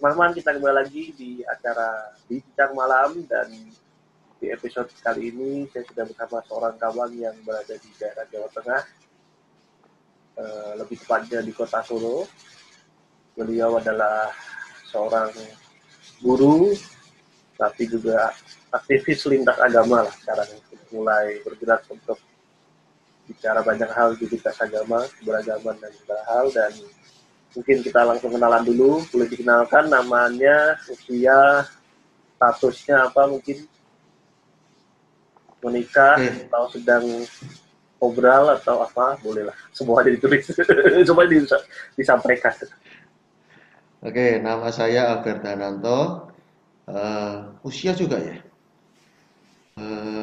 teman-teman kita kembali lagi di acara Bincang Malam dan di episode kali ini saya sudah bersama seorang kawan yang berada di daerah Jawa Tengah, uh, lebih tepatnya di kota Solo. Beliau adalah seorang guru, tapi juga aktivis lintas agama lah sekarang mulai bergerak untuk bicara banyak hal di lintas agama, beragaman dan segala hal dan mungkin kita langsung kenalan dulu. Boleh dikenalkan namanya usia statusnya apa mungkin? Menikah okay. atau sedang obral atau apa? Bolehlah semua ada ditulis. Semua bisa disampaikan. Oke nama saya Albert Dananto uh, usia juga ya? Uh,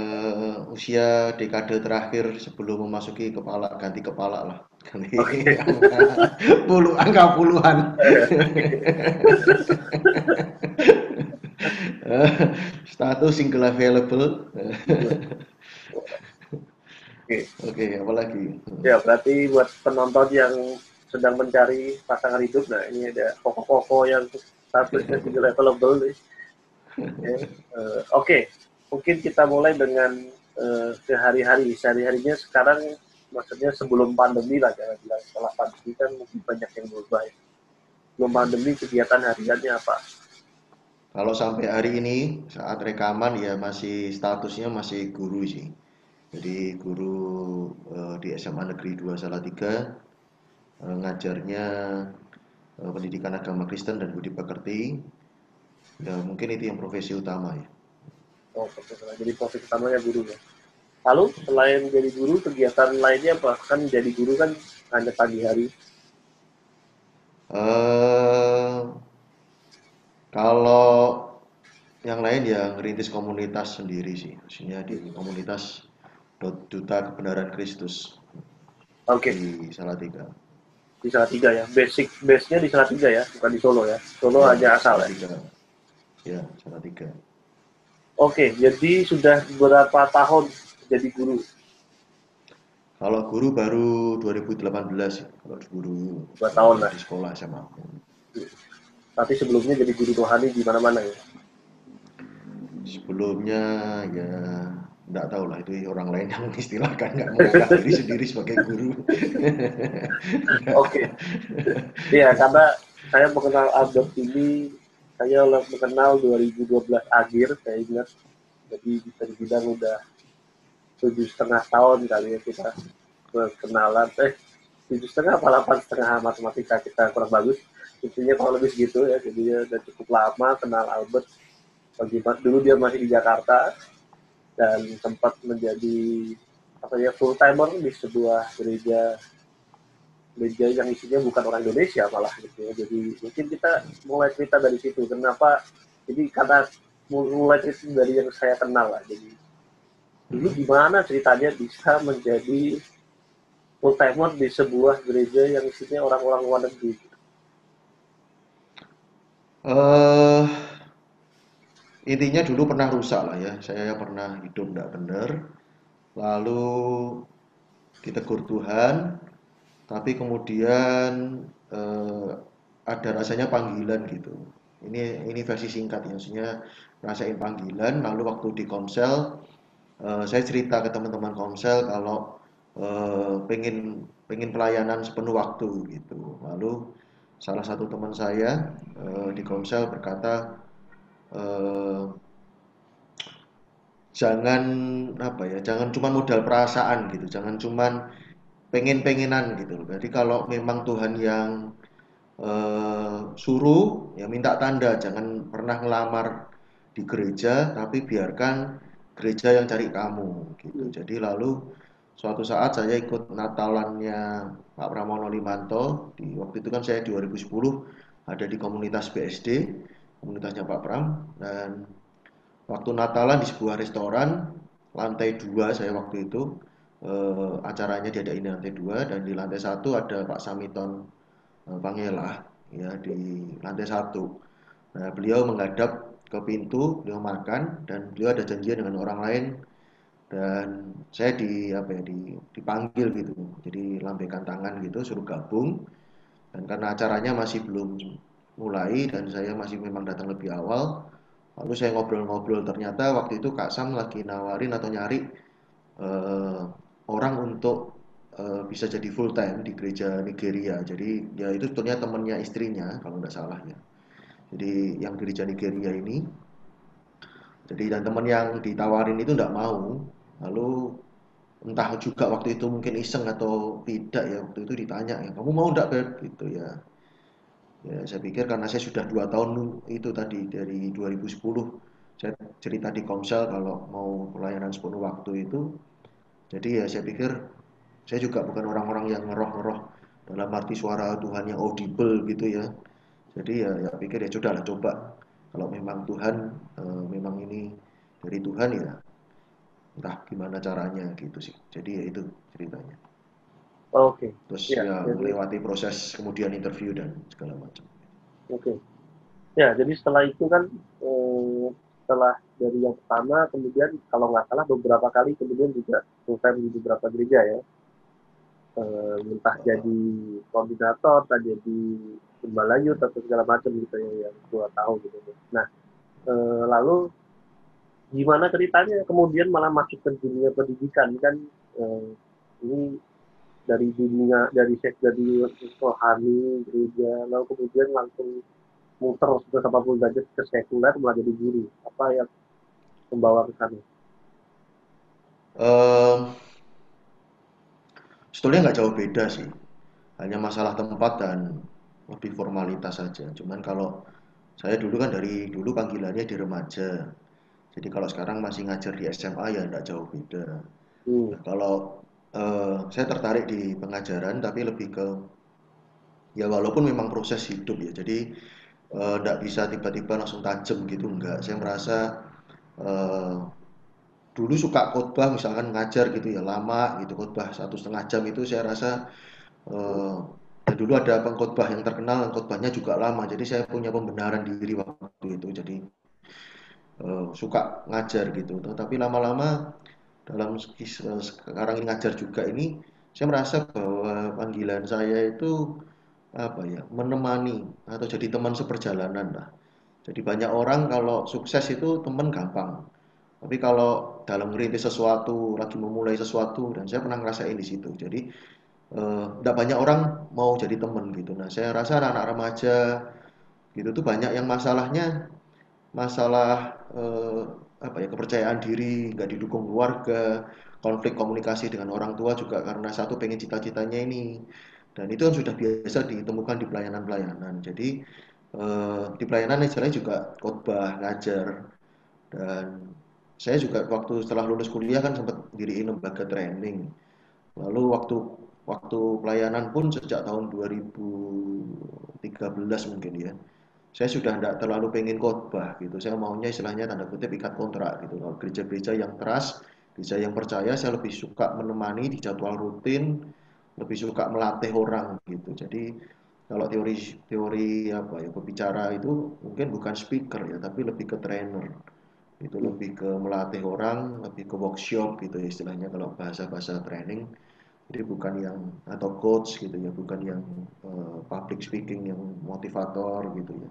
usia dekade terakhir sebelum memasuki kepala ganti kepala lah Okay. Puluh angka puluhan. Status single available. Oke, okay. apa lagi? Ya, berarti buat penonton yang sedang mencari pasangan hidup, nah ini ada pokok-pokok yang statusnya single available nih. Ya, uh, Oke, okay. mungkin kita mulai dengan uh, sehari-hari. Sehari-harinya sekarang maksudnya sebelum pandemi lah jangan bilang setelah pandemi kan mungkin banyak yang berubah ya. Sebelum pandemi kegiatan hariannya apa? Kalau sampai hari ini saat rekaman ya masih statusnya masih guru sih. Jadi guru uh, di SMA Negeri 2 Salatiga uh, ngajarnya uh, pendidikan agama Kristen dan budi pekerti. Ya mungkin itu yang profesi utama ya. Oh, jadi profesi utamanya guru ya. Lalu selain jadi guru, kegiatan lainnya apa? Kan jadi guru kan hanya pagi hari. Uh, kalau yang lain ya ngerintis komunitas sendiri sih, maksudnya di komunitas Duta Kebenaran Kristus. Oke. Okay. Di Salatiga. Di Salatiga ya. Basic base-nya di Salatiga ya, bukan di Solo ya. Solo ya, aja asal Salatiga. ya. Ya, Salatiga. Oke, jadi sudah berapa tahun jadi guru? Kalau guru baru 2018 ya, kalau guru dua tahun lah di sekolah sama. Tapi sebelumnya jadi guru rohani di mana-mana ya? Sebelumnya ya nggak tahu lah itu orang lain yang istilahkan nggak menganggap diri sendiri sebagai guru. Oke, iya karena saya mengenal Albert ini saya mengenal 2012 akhir saya ingat. Jadi bisa dibilang udah tujuh setengah tahun kali ya kita berkenalan. Eh tujuh setengah apa delapan setengah matematika kita kurang bagus. Intinya kalau lebih segitu ya jadi udah cukup lama kenal Albert. Bagaimana dulu dia masih di Jakarta dan sempat menjadi apa ya full timer di sebuah gereja gereja yang isinya bukan orang Indonesia malah gitu ya jadi mungkin kita mulai cerita dari situ kenapa jadi karena mulai cerita dari yang saya kenal lah jadi dulu gimana ceritanya bisa menjadi full timer di sebuah gereja yang isinya orang-orang luar negeri? Uh, intinya dulu pernah rusak lah ya. Saya pernah hidup tidak benar. Lalu ditegur Tuhan, tapi kemudian uh, ada rasanya panggilan gitu. Ini ini versi singkat ya, maksudnya rasain panggilan. Lalu waktu di konsel uh, saya cerita ke teman-teman komsel kalau uh, pengen pengen pelayanan sepenuh waktu gitu. Lalu salah satu teman saya uh, di komsel berkata uh, jangan apa ya jangan cuma modal perasaan gitu jangan cuma pengen-pengenan gitu jadi kalau memang Tuhan yang uh, suruh ya minta tanda. Jangan pernah ngelamar di gereja tapi biarkan gereja yang cari kamu gitu. Jadi lalu suatu saat saya ikut Natalannya Pak Pramono Limanto. Di waktu itu kan saya 2010 ada di komunitas BSD komunitasnya Pak Pram. Dan waktu Natalan di sebuah restoran lantai dua saya waktu itu eh, acaranya diadain di lantai dua dan di lantai satu ada Pak Samiton eh, Pangela ya di lantai satu. Nah beliau menghadap ke pintu beliau makan dan beliau ada janjian dengan orang lain. Dan saya di apa ya di, dipanggil gitu jadi lambaikan tangan gitu suruh gabung. Dan karena acaranya masih belum mulai dan saya masih memang datang lebih awal. Lalu saya ngobrol-ngobrol. Ternyata waktu itu Kak Sam lagi nawarin atau nyari uh, orang untuk uh, bisa jadi full time di gereja Nigeria. Jadi ya itu sebetulnya temannya istrinya kalau nggak salah ya. Jadi yang gereja Nigeria ini. Jadi dan teman yang ditawarin itu nggak mau. Lalu entah juga waktu itu mungkin iseng atau tidak ya waktu itu ditanya ya kamu mau nggak beb gitu ya ya saya pikir karena saya sudah dua tahun itu tadi dari 2010 saya cerita di Komsel kalau mau pelayanan sepenuh waktu itu jadi ya saya pikir saya juga bukan orang-orang yang ngeroh-ngeroh dalam arti suara Tuhan yang audible gitu ya. Jadi ya, ya pikir ya sudah lah coba. Kalau memang Tuhan e, memang ini dari Tuhan ya entah gimana caranya gitu sih. Jadi ya itu ceritanya. Oke. Okay. terus ya, ya jadi... melewati proses kemudian interview dan segala macam. Oke. Okay. ya jadi setelah itu kan eh, setelah dari yang pertama kemudian kalau nggak salah beberapa kali kemudian juga full di beberapa gereja ya. Eh, entah jadi koordinator entah jadi gembala atau segala macam gitu ya yang dua tahun gitu. Nah eh, lalu gimana ceritanya kemudian malah masuk ke dunia pendidikan? Kan eh, ini dari dunia dari seks dari rohani gereja lalu kemudian langsung muter bersama pun derajat ke sekuler malah jadi guru. Apa yang membawa ke sana? Um, sebetulnya nggak jauh beda sih hanya masalah tempat dan lebih formalitas saja cuman kalau saya dulu kan dari dulu panggilannya di remaja jadi kalau sekarang masih ngajar di SMA ya tidak jauh beda. Hmm. Nah, kalau uh, saya tertarik di pengajaran tapi lebih ke ya walaupun memang proses hidup ya. Jadi tidak uh, bisa tiba-tiba langsung tajam gitu enggak. Saya merasa uh, dulu suka khotbah misalkan ngajar gitu ya lama gitu khotbah satu setengah jam itu saya rasa uh, dulu ada pengkhotbah yang terkenal khotbahnya juga lama jadi saya punya pembenaran diri waktu itu jadi uh, suka ngajar gitu. Tapi lama-lama dalam sekarang ini ngajar juga ini saya merasa bahwa panggilan saya itu apa ya menemani atau jadi teman seperjalanan lah. Jadi banyak orang kalau sukses itu teman gampang. Tapi kalau dalam merintis sesuatu, lagi memulai sesuatu, dan saya pernah ngerasain di situ. Jadi tidak eh, banyak orang mau jadi teman gitu. Nah saya rasa anak-anak remaja gitu tuh banyak yang masalahnya masalah eh, apa ya kepercayaan diri, nggak didukung keluarga, konflik komunikasi dengan orang tua juga karena satu pengen cita-citanya ini. Dan itu kan sudah biasa ditemukan di pelayanan-pelayanan. Jadi eh, di pelayanan istilahnya juga khotbah, ngajar. Dan saya juga waktu setelah lulus kuliah kan sempat diriin lembaga training. Lalu waktu waktu pelayanan pun sejak tahun 2013 mungkin ya saya sudah tidak terlalu pengen khotbah gitu. Saya maunya istilahnya tanda kutip ikat kontrak gitu. Kalau gereja-gereja yang keras, gereja yang percaya, saya lebih suka menemani di jadwal rutin, lebih suka melatih orang gitu. Jadi kalau teori teori apa ya berbicara itu mungkin bukan speaker ya, tapi lebih ke trainer. Itu lebih ke melatih orang, lebih ke workshop gitu ya istilahnya kalau bahasa-bahasa training. Jadi bukan yang atau coach gitu ya bukan yang uh, public speaking yang motivator gitu ya.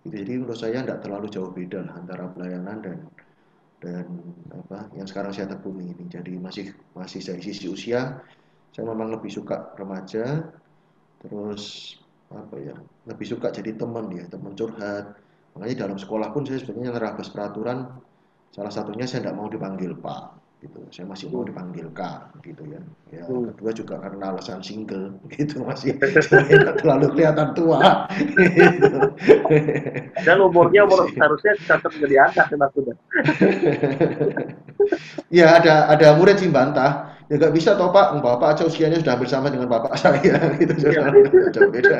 Gitu, jadi menurut saya tidak terlalu jauh beda lah antara pelayanan dan dan apa yang sekarang saya tekuni ini. Jadi masih masih dari sisi usia saya memang lebih suka remaja terus apa ya lebih suka jadi teman ya teman curhat. Makanya dalam sekolah pun saya sebenarnya nerabas peraturan salah satunya saya tidak mau dipanggil pak gitu. Saya masih mau dipanggil kak gitu ya. Ya hmm. kedua juga karena alasan single gitu masih tidak terlalu kelihatan tua gitu. dan umurnya umur harusnya tetap jadi anak ya sudah ya ada ada murid sih bantah ya nggak bisa toh pak. Bapak aja usianya sudah hampir sama dengan bapak saya. Gitu ya. jauh beda.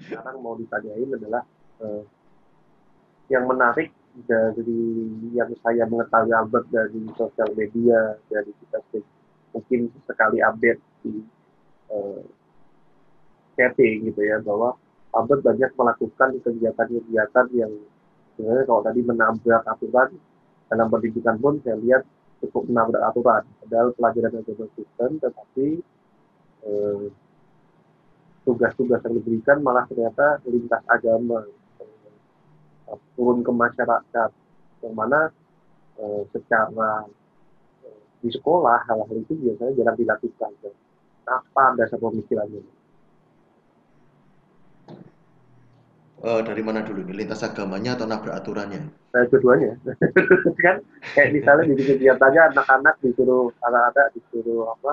Sekarang mau ditanyain adalah uh, yang menarik dari yang saya mengetahui Albert dari sosial media dari kita mungkin sekali update di uh, chatting gitu ya bahwa Albert banyak melakukan kegiatan-kegiatan yang sebenarnya kalau tadi menabrak aturan dalam pendidikan pun saya lihat cukup menabrak aturan. Padahal pelajaran agama Kristen tetapi eh, tugas-tugas yang diberikan malah ternyata lintas agama uh, turun ke masyarakat. Yang mana uh, secara uh, di sekolah hal-hal itu biasanya jarang dilakukan. Apa dasar pemikirannya uh, dari mana dulu nih lintas agamanya atau nabrak aturannya? Nah, keduanya. Kan kayak misalnya di kegiatannya anak-anak disuruh anak-anak disuruh apa?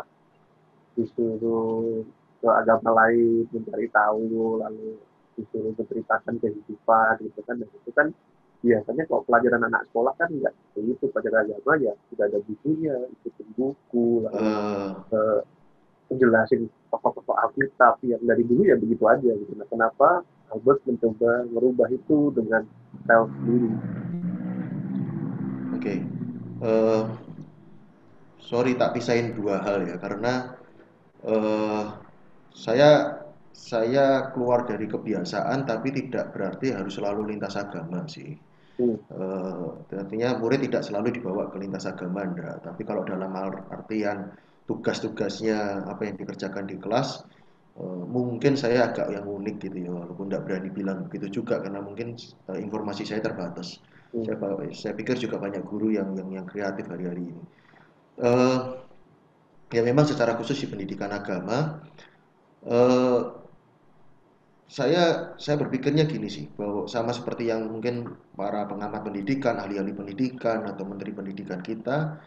Disuruh ke agama lain mencari tahu lalu disuruh menceritakan kehidupan gitu kan. Dan itu kan biasanya kalau pelajaran anak sekolah kan enggak seperti itu. Pelajaran agama ya sudah ada bukunya ikutin buku lalu uh. uh, menjelasin tokoh-tokoh Alkitab. Yang dari dulu ya begitu aja gitu. Nah kenapa Albert mencoba merubah itu dengan style sendiri oke okay. uh, eh, sorry tak pisahin dua hal ya karena uh, saya saya keluar dari kebiasaan tapi tidak berarti harus selalu lintas agama sih. Hmm. Uh, artinya murid tidak selalu dibawa ke lintas agama enggak, tapi kalau dalam artian tugas-tugasnya apa yang dikerjakan di kelas uh, mungkin saya agak yang unik gitu ya walaupun tidak berani bilang begitu juga karena mungkin uh, informasi saya terbatas. Hmm. Saya, saya pikir juga banyak guru yang yang yang kreatif hari-hari ini. Uh, ya memang secara khusus di pendidikan agama Eh, saya saya berpikirnya gini sih bahwa sama seperti yang mungkin para pengamat pendidikan, ahli-ahli pendidikan atau menteri pendidikan kita,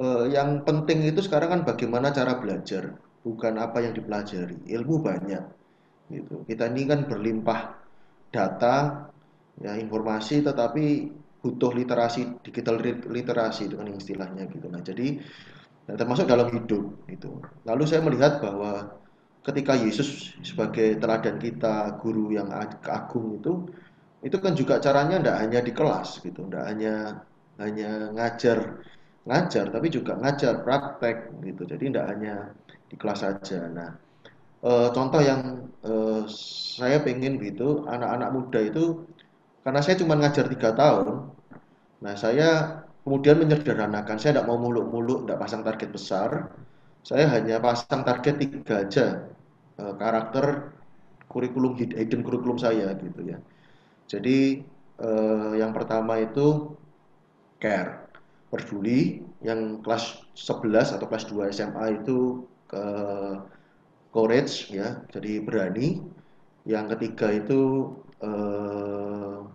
uh, yang penting itu sekarang kan bagaimana cara belajar, bukan apa yang dipelajari. Ilmu banyak, gitu. Kita ini kan berlimpah data, ya informasi, tetapi butuh literasi digital literasi dengan istilahnya gitu. Nah jadi termasuk dalam hidup gitu. Lalu saya melihat bahwa ketika Yesus sebagai teladan kita, guru yang agung itu, itu kan juga caranya tidak hanya di kelas gitu, tidak hanya hanya ngajar ngajar, tapi juga ngajar praktek gitu. Jadi tidak hanya di kelas saja. Nah, e, contoh yang e, saya pengen gitu, anak-anak muda itu karena saya cuma ngajar tiga tahun, nah saya kemudian menyederhanakan, saya tidak mau muluk-muluk, tidak pasang target besar, saya hanya pasang target tiga aja uh, karakter kurikulum hidden kurikulum saya gitu ya. Jadi uh, yang pertama itu care, peduli, yang kelas 11 atau kelas 2 SMA itu ke courage ya, jadi berani. Yang ketiga itu uh,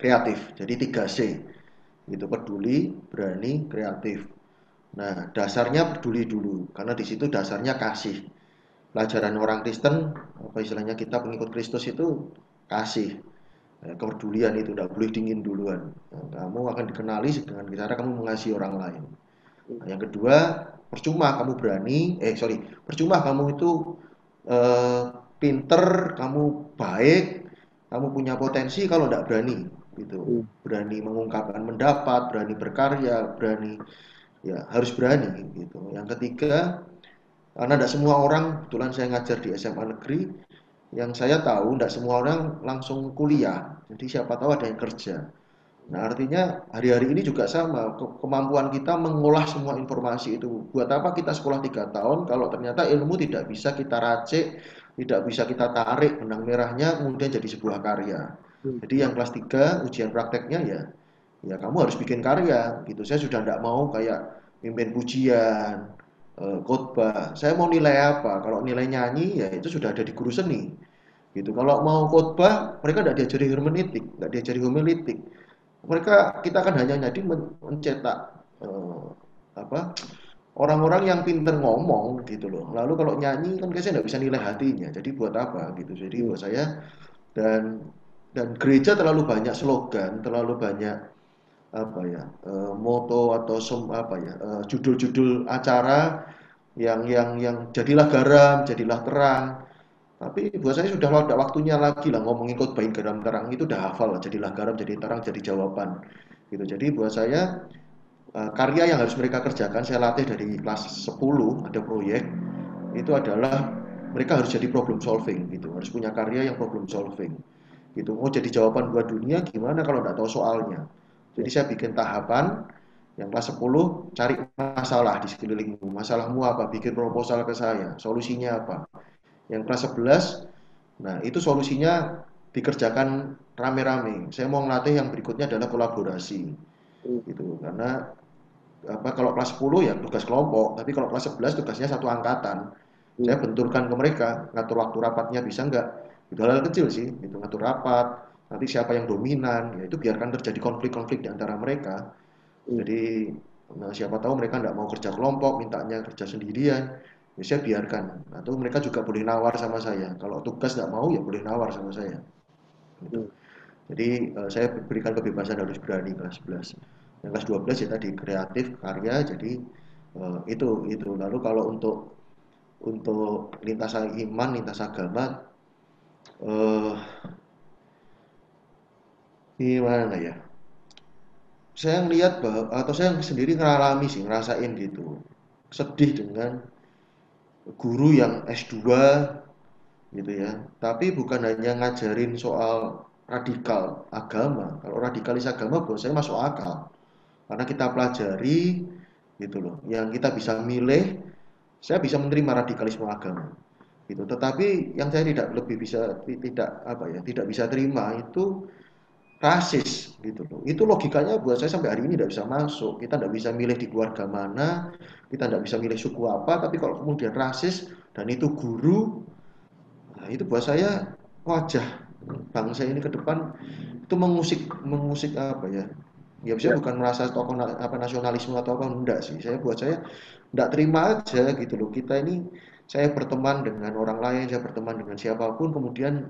kreatif, jadi 3C. Gitu peduli, berani, kreatif. Nah, dasarnya peduli dulu. Karena di situ dasarnya kasih. Pelajaran orang Kristen apa istilahnya kita pengikut Kristus itu kasih. Ya, kepedulian itu. Tidak boleh dingin duluan. Nah, kamu akan dikenali dengan cara kamu mengasihi orang lain. Nah, yang kedua percuma kamu berani eh sorry percuma kamu itu eh, pinter kamu baik kamu punya potensi kalau tidak berani gitu hmm. berani mengungkapkan pendapat berani berkarya berani ya harus berani gitu yang ketiga karena tidak semua orang, kebetulan saya ngajar di SMA negeri, yang saya tahu tidak semua orang langsung kuliah. Jadi siapa tahu ada yang kerja. Nah artinya hari-hari ini juga sama, kemampuan kita mengolah semua informasi itu. Buat apa kita sekolah tiga tahun kalau ternyata ilmu tidak bisa kita racik, tidak bisa kita tarik benang merahnya kemudian jadi sebuah karya. Hmm. Jadi yang kelas tiga ujian prakteknya ya, ya kamu harus bikin karya gitu. Saya sudah tidak mau kayak mimpin pujian, uh, khotbah. Saya mau nilai apa? Kalau nilai nyanyi ya itu sudah ada di guru seni. Gitu. Kalau mau khotbah, mereka tidak diajari hermeneutik, tidak diajari homiletik. Mereka kita kan hanya jadi mencetak uh, apa orang-orang yang pinter ngomong gitu loh. Lalu kalau nyanyi kan saya tidak bisa nilai hatinya. Jadi buat apa gitu. Jadi buat saya dan dan gereja terlalu banyak slogan, terlalu banyak apa ya uh, moto atau sem, apa ya uh, judul-judul acara yang yang yang jadilah garam jadilah terang tapi buat saya sudah ada waktunya lagi lah ngomongin khotbahin garam terang itu udah hafal lah jadilah garam jadi terang jadi jawaban gitu jadi buat saya uh, karya yang harus mereka kerjakan saya latih dari kelas 10 ada proyek itu adalah mereka harus jadi problem solving gitu harus punya karya yang problem solving gitu mau jadi jawaban buat dunia gimana kalau nggak tahu soalnya jadi saya bikin tahapan yang kelas 10 cari masalah di sekelilingmu. Masalahmu apa? Bikin proposal ke saya. Solusinya apa? Yang kelas 11, nah itu solusinya dikerjakan rame-rame. Saya mau ngelatih yang berikutnya adalah kolaborasi. Hmm. Gitu. Karena apa kalau kelas 10 ya tugas kelompok, tapi kalau kelas 11 tugasnya satu angkatan. Hmm. Saya benturkan ke mereka, ngatur waktu rapatnya bisa enggak. Itu hal, -hal kecil sih, itu ngatur rapat, nanti siapa yang dominan, ya itu biarkan terjadi konflik-konflik di antara mereka. Hmm. Jadi nah, siapa tahu mereka enggak mau kerja kelompok, mintanya kerja sendirian, ya saya biarkan. Atau mereka juga boleh nawar sama saya. Kalau tugas enggak mau ya boleh nawar sama saya. Gitu. Jadi uh, saya berikan kebebasan harus berani kelas 11. Yang kelas 12 ya tadi kreatif, karya, jadi uh, itu itu. Lalu kalau untuk untuk lintas iman, lintas agama, uh, gimana ya? Saya ngelihat bahwa atau saya sendiri ngalami sih, ngerasain gitu. Sedih dengan guru yang S2 gitu ya. Tapi bukan hanya ngajarin soal radikal agama. Kalau radikalis agama buat saya masuk akal. Karena kita pelajari gitu loh. Yang kita bisa milih, saya bisa menerima radikalisme agama. Gitu. Tetapi yang saya tidak lebih bisa tidak apa ya, tidak bisa terima itu rasis gitu loh. Itu logikanya buat saya sampai hari ini tidak bisa masuk. Kita tidak bisa milih di keluarga mana, kita tidak bisa milih suku apa, tapi kalau kemudian rasis dan itu guru, nah itu buat saya wajah bangsa ini ke depan itu mengusik mengusik apa ya ya bisa ya. bukan merasa tokoh apa nasionalisme atau apa enggak sih saya buat saya enggak terima aja gitu loh kita ini saya berteman dengan orang lain saya berteman dengan siapa pun kemudian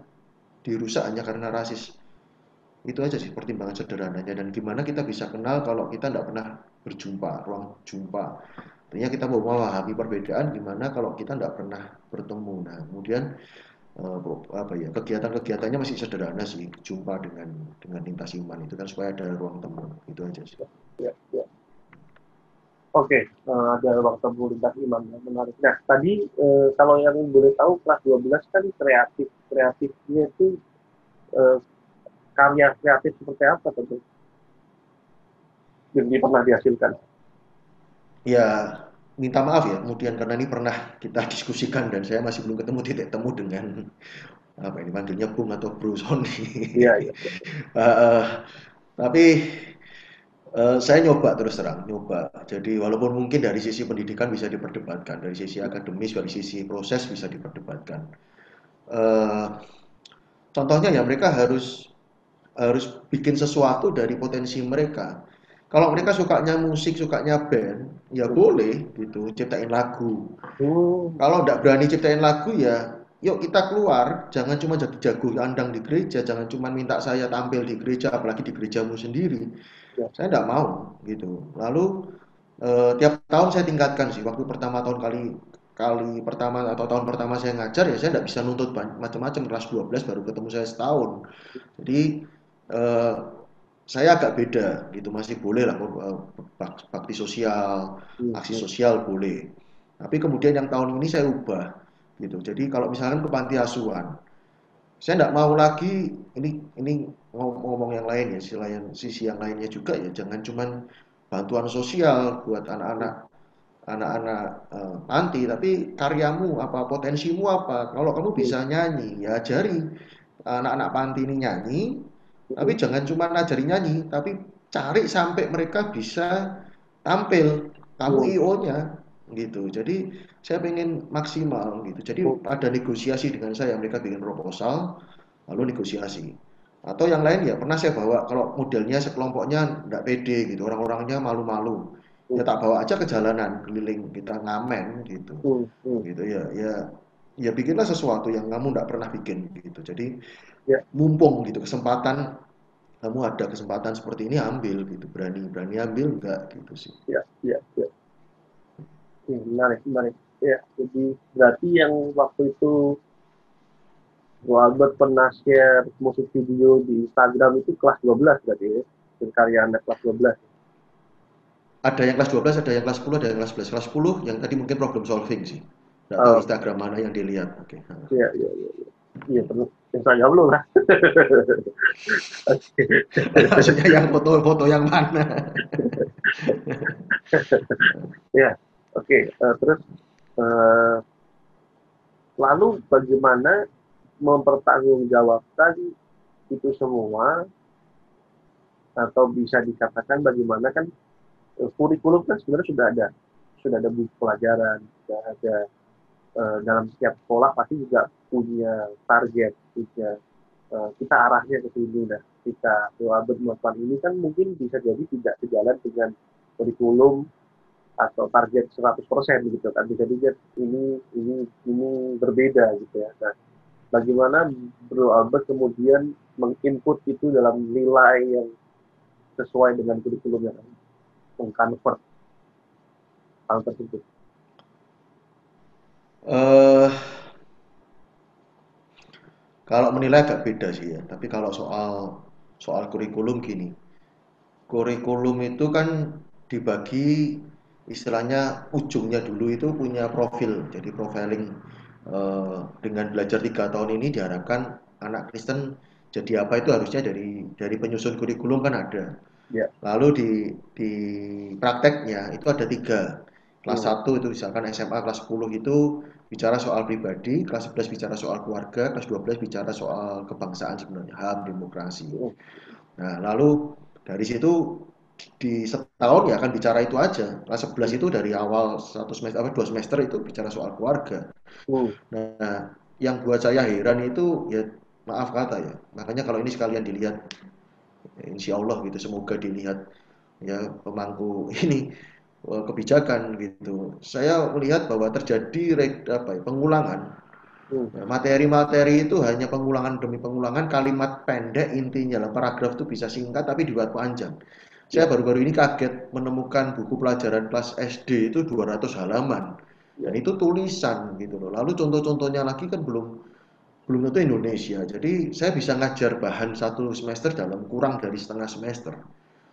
dirusak hanya karena rasis itu aja sih pertimbangan sederhananya dan gimana kita bisa kenal kalau kita tidak pernah berjumpa ruang jumpa artinya kita mau memahami perbedaan gimana kalau kita tidak pernah bertemu nah kemudian uh, apa ya kegiatan-kegiatannya masih sederhana sih jumpa dengan dengan lintas iman itu kan supaya ada ruang temu itu aja sih. Ya, ya. Oke, okay, uh, eh, ada ruang temu lintas iman yang menarik. Nah tadi uh, kalau yang boleh tahu kelas 12 kan kreatif kreatifnya itu karya kreatif seperti apa tentu yang pernah dihasilkan? Ya minta maaf ya kemudian karena ini pernah kita diskusikan dan saya masih belum ketemu titik temu dengan apa ini manggilnya Bung atau Bro Sony. Iya, iya. uh, tapi uh, saya nyoba terus terang, nyoba. Jadi walaupun mungkin dari sisi pendidikan bisa diperdebatkan, dari sisi akademis, dari sisi proses bisa diperdebatkan. Uh, contohnya ya mereka harus harus bikin sesuatu dari potensi mereka kalau mereka sukanya musik, sukanya band, ya boleh gitu, ciptain lagu. Oh. Kalau tidak berani ciptain lagu ya, yuk kita keluar, jangan cuma jadi jago andang di gereja, jangan cuma minta saya tampil di gereja, apalagi di gerejamu sendiri. Ya. Saya tidak mau gitu. Lalu eh, tiap tahun saya tingkatkan sih. Waktu pertama tahun kali kali pertama atau tahun pertama saya ngajar ya saya tidak bisa nuntut macam-macam kelas 12 baru ketemu saya setahun. Jadi eh, saya agak beda gitu masih boleh lah eh, bakti sosial hmm, aksi hmm. sosial boleh. Tapi kemudian yang tahun ini saya ubah gitu. Jadi kalau misalkan ke panti asuhan saya tidak mau lagi ini ini ngomong yang lain ya selain sisi yang lainnya juga ya jangan cuman bantuan sosial buat anak-anak anak-anak uh, panti tapi karyamu apa potensimu apa. Kalau kamu bisa nyanyi ya ajari anak-anak panti ini nyanyi tapi jangan cuma ngajari nyanyi, tapi cari sampai mereka bisa tampil. Kamu. IO-nya gitu. Jadi saya pengen maksimal gitu. Jadi ada negosiasi dengan saya, mereka bikin proposal, lalu negosiasi. Atau yang lain ya pernah saya bawa kalau modelnya sekelompoknya tidak pede gitu, orang-orangnya malu-malu. Ya tak bawa aja ke jalanan keliling kita ngamen gitu. Gitu ya, ya ya bikinlah sesuatu yang kamu tidak pernah bikin gitu. Jadi ya. mumpung gitu kesempatan kamu ada kesempatan seperti ini ambil gitu. Berani berani ambil enggak gitu sih. Ya ya ya. Ya menarik menarik. Ya jadi berarti yang waktu itu Bu Albert pernah share musik video di Instagram itu kelas 12 berarti ya? Karya anda kelas 12 ada yang kelas 12 ada yang kelas 10 ada yang kelas 11 kelas 10 yang tadi mungkin problem solving sih Nggak oh. Instagram mana yang dilihat oke okay. iya iya iya iya perlu Instagram lu lah maksudnya yang foto-foto yang mana ya oke okay. uh, eh, terus uh, lalu bagaimana mempertanggungjawabkan itu semua atau bisa dikatakan bagaimana kan eh, kurikulum kan sebenarnya sudah ada sudah ada buku pelajaran sudah ada uh, dalam setiap sekolah pasti juga punya target punya uh, kita arahnya ke sini nah kita doa melakukan ini kan mungkin bisa jadi tidak sejalan dengan kurikulum atau target 100% gitu kan. Bisa dilihat ini ini ini berbeda gitu ya. Nah bagaimana Bro Albert kemudian menginput itu dalam nilai yang sesuai dengan kurikulum yang mengconvert hal tersebut uh, kalau menilai agak beda sih ya. Tapi kalau soal soal kurikulum gini. Kurikulum itu kan dibagi istilahnya ujungnya dulu itu punya profil. Jadi profiling eh, dengan belajar tiga tahun ini diharapkan anak Kristen jadi apa itu harusnya dari dari penyusun kurikulum kan ada. Ya. lalu di di prakteknya itu ada tiga kelas hmm. 1 itu misalkan SMA kelas 10 itu bicara soal pribadi kelas 11 bicara soal keluarga kelas 12 bicara soal kebangsaan sebenarnya HAM demokrasi hmm. nah lalu dari situ di setahun ya akan bicara itu aja. Kelas 11 itu dari awal satu semester apa dua semester itu bicara soal keluarga. Hmm. Nah, yang buat saya heran itu ya maaf kata ya. Makanya kalau ini sekalian dilihat ya, insya Allah gitu semoga dilihat ya pemangku ini kebijakan gitu. Saya melihat bahwa terjadi apa ya, pengulangan hmm. nah, materi-materi itu hanya pengulangan demi pengulangan kalimat pendek intinya lah paragraf itu bisa singkat tapi dibuat panjang saya baru-baru ini kaget menemukan buku pelajaran kelas SD itu 200 halaman. Dan itu tulisan gitu loh. Lalu contoh-contohnya lagi kan belum belum tentu Indonesia. Jadi saya bisa ngajar bahan satu semester dalam kurang dari setengah semester.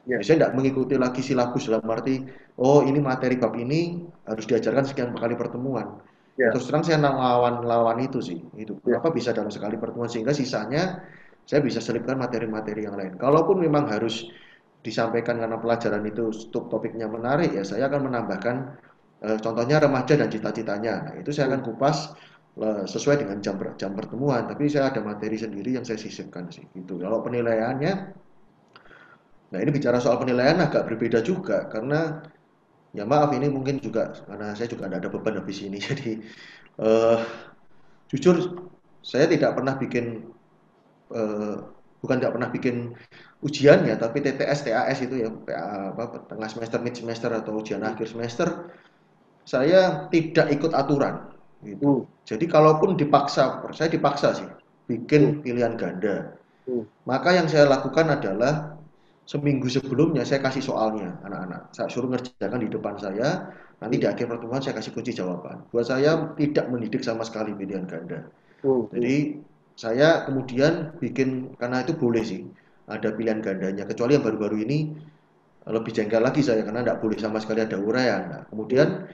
Ya. saya tidak mengikuti lagi silabus dalam arti, oh ini materi bab ini harus diajarkan sekian kali pertemuan. Ya. Terus terang saya lawan-lawan itu sih. Itu ya. kenapa bisa dalam sekali pertemuan sehingga sisanya saya bisa selipkan materi-materi yang lain. Kalaupun memang harus disampaikan karena pelajaran itu topiknya menarik ya saya akan menambahkan e, contohnya remaja dan cita-citanya nah itu saya akan kupas e, sesuai dengan jam jam pertemuan tapi saya ada materi sendiri yang saya sisipkan sih gitu kalau penilaiannya nah ini bicara soal penilaian agak berbeda juga karena ya maaf ini mungkin juga karena saya juga tidak ada beban habis ini jadi uh, jujur saya tidak pernah bikin uh, bukan tidak pernah bikin ujian ya, tapi TTS, TAS itu ya, apa, tengah semester, mid semester atau ujian akhir semester, saya tidak ikut aturan. Gitu. Hmm. Jadi kalaupun dipaksa, saya dipaksa sih, bikin hmm. pilihan ganda. Hmm. Maka yang saya lakukan adalah seminggu sebelumnya saya kasih soalnya anak-anak. Saya suruh ngerjakan di depan saya, nanti di akhir pertemuan saya kasih kunci jawaban. Buat saya tidak mendidik sama sekali pilihan ganda. Hmm. Jadi saya kemudian bikin karena itu boleh sih ada pilihan gandanya kecuali yang baru-baru ini lebih jengkel lagi saya karena tidak boleh sama sekali ada uraian nah, kemudian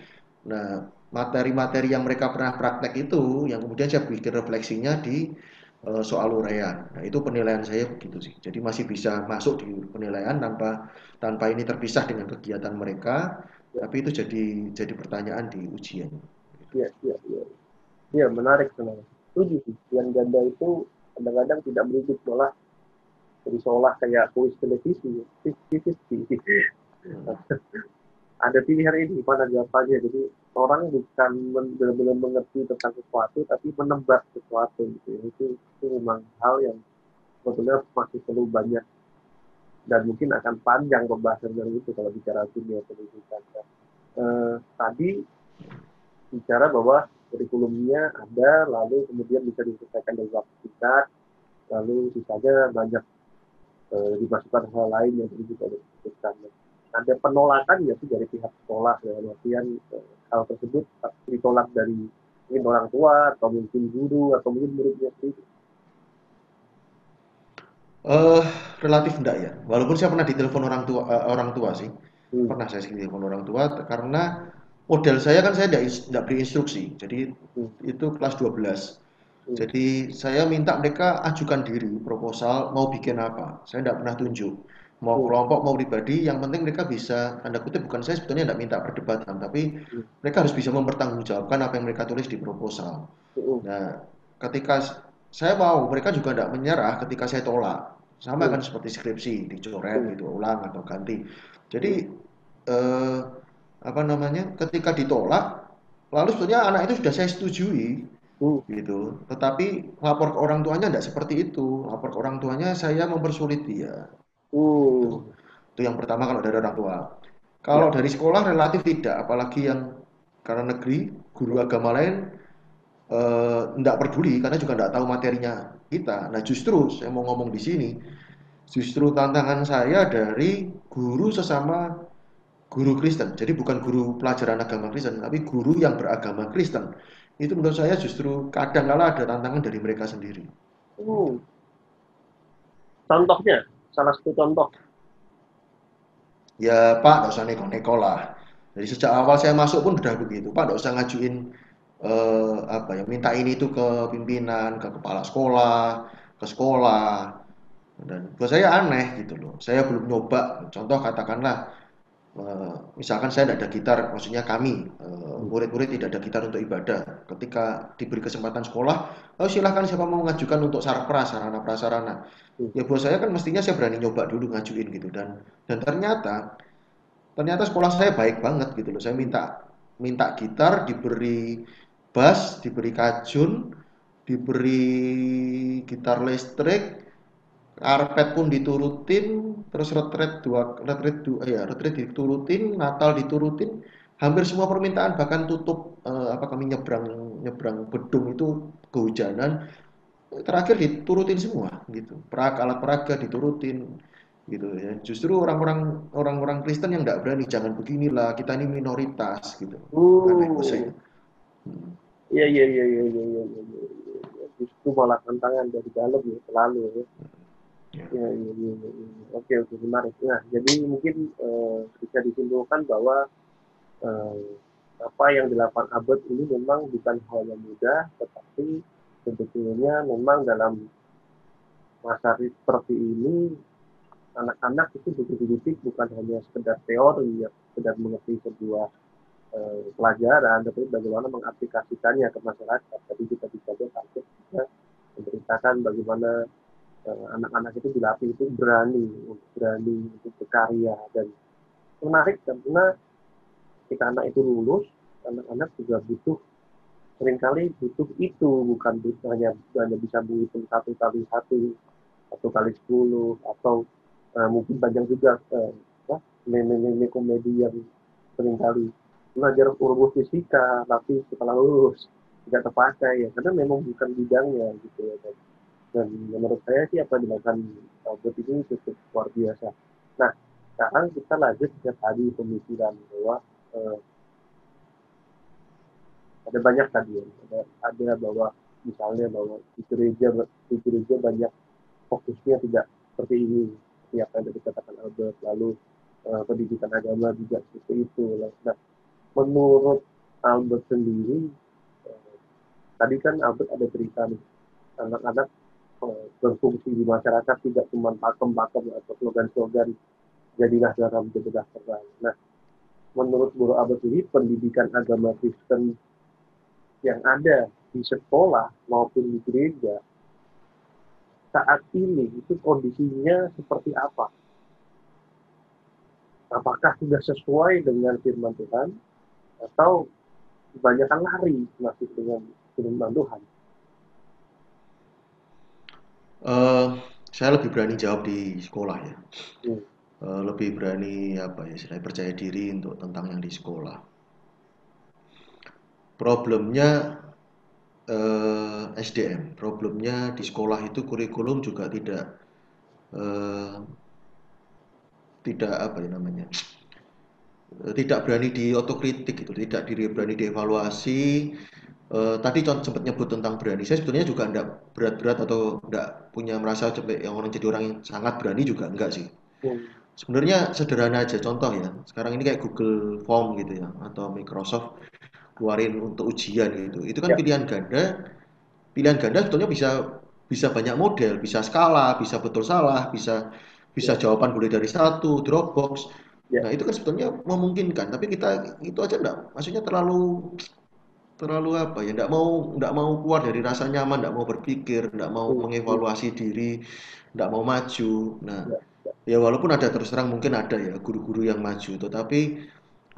nah materi-materi yang mereka pernah praktek itu yang kemudian saya bikin refleksinya di soal uraian nah itu penilaian saya begitu sih. Jadi masih bisa masuk di penilaian tanpa tanpa ini terpisah dengan kegiatan mereka tapi itu jadi jadi pertanyaan di ujian. Iya iya iya ya, menarik sebenarnya setuju sih. Ganda itu kadang-kadang tidak merujuk malah jadi seolah kayak kuis televisi ada pilihan ini mana jawabannya jadi orang bukan benar-benar mengerti tentang sesuatu tapi menebak sesuatu gitu. Itu itu memang hal yang sebetulnya masih perlu banyak dan mungkin akan panjang pembahasan dari itu kalau bicara dunia pendidikan. Eh, tadi bicara bahwa kurikulumnya ada lalu kemudian bisa diselesaikan dalam waktu singkat lalu sisanya banyak e, dimasukkan hal lain yang juga disebutkan. Ada penolakan ya sih dari pihak sekolah ya, artian e, hal tersebut ditolak dari mungkin orang tua atau mungkin guru atau mungkin muridnya sendiri. Uh, relatif enggak ya. Walaupun saya pernah ditelepon orang tua uh, orang tua sih. Hmm. Pernah saya ditelepon orang tua karena model saya kan saya tidak beri instruksi. Jadi hmm. itu kelas 12. Hmm. Jadi saya minta mereka ajukan diri proposal mau bikin apa. Saya tidak pernah tunjuk. Mau kelompok mau pribadi yang penting mereka bisa tanda kutip bukan saya sebetulnya tidak minta perdebatan tapi Hmm. mereka harus bisa mempertanggungjawabkan apa yang mereka tulis di proposal Hmm. nah ketika saya mau mereka juga tidak menyerah ketika saya tolak sama Hmm. kan seperti skripsi dicoret Hmm. gitu ulang atau ganti jadi eh, apa namanya ketika ditolak lalu sebetulnya anak itu sudah saya setujui Hmm. gitu tetapi lapor ke orang tuanya tidak seperti itu lapor ke orang tuanya saya mempersulit dia Hmm. itu yang pertama kalau dari orang tua. Kalau Ya. dari sekolah relatif tidak, apalagi yang karena negeri, guru agama lain eh, tidak peduli karena juga tidak tahu materinya kita. Nah justru saya mau ngomong di sini, justru tantangan saya dari guru sesama guru Kristen. Jadi bukan guru pelajaran agama Kristen, tapi guru yang beragama Kristen. Itu menurut saya justru kadang kala ada tantangan dari mereka sendiri. Hmm. Contohnya, salah satu contoh. Ya Pak, nggak usah neko-neko lah. Jadi sejak awal saya masuk pun udah begitu. Pak, nggak usah ngajuin eh, apa ya, minta ini itu ke pimpinan, ke kepala sekolah, ke sekolah. Dan buat saya aneh gitu loh. Saya belum nyoba. Contoh katakanlah, misalkan saya tidak ada gitar, maksudnya kami eh, murid-murid tidak ada gitar untuk ibadah. Ketika diberi kesempatan sekolah, oh silahkan siapa mau mengajukan untuk sarpra, sarana prasarana. Ya buat saya kan mestinya saya berani nyoba dulu ngajuin gitu dan dan ternyata ternyata sekolah saya baik banget gitu loh. Saya minta minta gitar, diberi bass, diberi kajun, diberi gitar listrik, karpet pun diturutin, terus retret dua retret dua ya retret diturutin, Natal diturutin, hampir semua permintaan bahkan tutup eh, apa kami nyebrang nyebrang bedung itu kehujanan terakhir diturutin semua gitu. Peraga alat peraga diturutin gitu ya. Justru orang-orang orang-orang Kristen yang nggak berani jangan beginilah kita ini minoritas gitu. Saya. Iya, iya, iya, iya, iya, iya, iya. Justru malah tantangan dari dalam ya, selalu ya. Ya. Iya, iya, iya, iya. Oke, oke, menarik. Nah, jadi mungkin eh, bisa disimpulkan bahwa eh, apa yang dilakukan Abed ini memang bukan hal yang mudah, tetapi sebetulnya memang dalam masa seperti ini anak-anak itu betul-betul bukan hanya sekedar teori ya, sekedar mengerti sebuah eh, pelajaran, tapi bagaimana mengaplikasikannya ke masyarakat. Tadi kita takut juga memberitakan bagaimana anak-anak itu dilatih itu berani, berani untuk berkarya. Dan menarik karena ketika anak itu lulus, anak-anak juga butuh sering kali butuh itu bukan butuh hanya hanya bisa menghitung satu kali satu satu kali sepuluh atau eh, mungkin banyak juga eh, apa, meme-meme komedi yang sering kali belajar rumus fisika tapi setelah lulus tidak terpakai ya. Karena memang bukan bidangnya gitu ya dan, menurut saya sih apa dilakukan Albert ini cukup luar biasa. Nah sekarang kita lanjut ke tadi pemikiran bahwa eh, ada banyak tadi ya, ada, ada bahwa misalnya bahwa di gereja di gereja banyak fokusnya tidak seperti ini seperti apa yang dikatakan Albert lalu eh, pendidikan agama juga seperti itu nah menurut Albert sendiri eh, tadi kan Albert ada cerita nih anak-anak eh, berfungsi di masyarakat tidak cuma pakem-pakem atau slogan-slogan jadilah garam jadilah terang nah menurut Guru Albert sendiri pendidikan agama Kristen yang ada di sekolah maupun di gereja saat ini itu kondisinya seperti apa? Apakah sudah sesuai dengan firman Tuhan atau kebanyakan lari masih dengan firman Tuhan? Eh, saya lebih berani jawab di sekolah ya. Hmm. Eh, lebih berani apa ya, saya percaya diri untuk tentang yang di sekolah. Problemnya eh, SDM, problemnya di sekolah itu kurikulum juga tidak eh, tidak apa ya namanya, tidak berani diotokritik gitu, tidak diri berani dievaluasi. Eh, tadi contoh sempat nyebut tentang berani. Saya sebetulnya juga enggak berat-berat atau enggak punya merasa sampai yang orang jadi orang yang sangat berani juga enggak sih. Hmm. Sebenarnya sederhana aja contoh ya. Sekarang ini kayak Google Form gitu ya atau Microsoft keluarin untuk ujian gitu. Itu kan Ya. pilihan ganda. Pilihan ganda sebetulnya bisa bisa banyak model, bisa skala, bisa betul salah, bisa bisa jawaban boleh dari satu Dropbox Ya. nah itu kan sebetulnya memungkinkan tapi kita itu aja enggak maksudnya terlalu terlalu apa ya enggak mau enggak mau keluar dari rasa nyaman enggak mau berpikir enggak mau mengevaluasi diri enggak mau maju nah Ya. ya walaupun ada terus terang mungkin ada ya guru-guru yang maju tetapi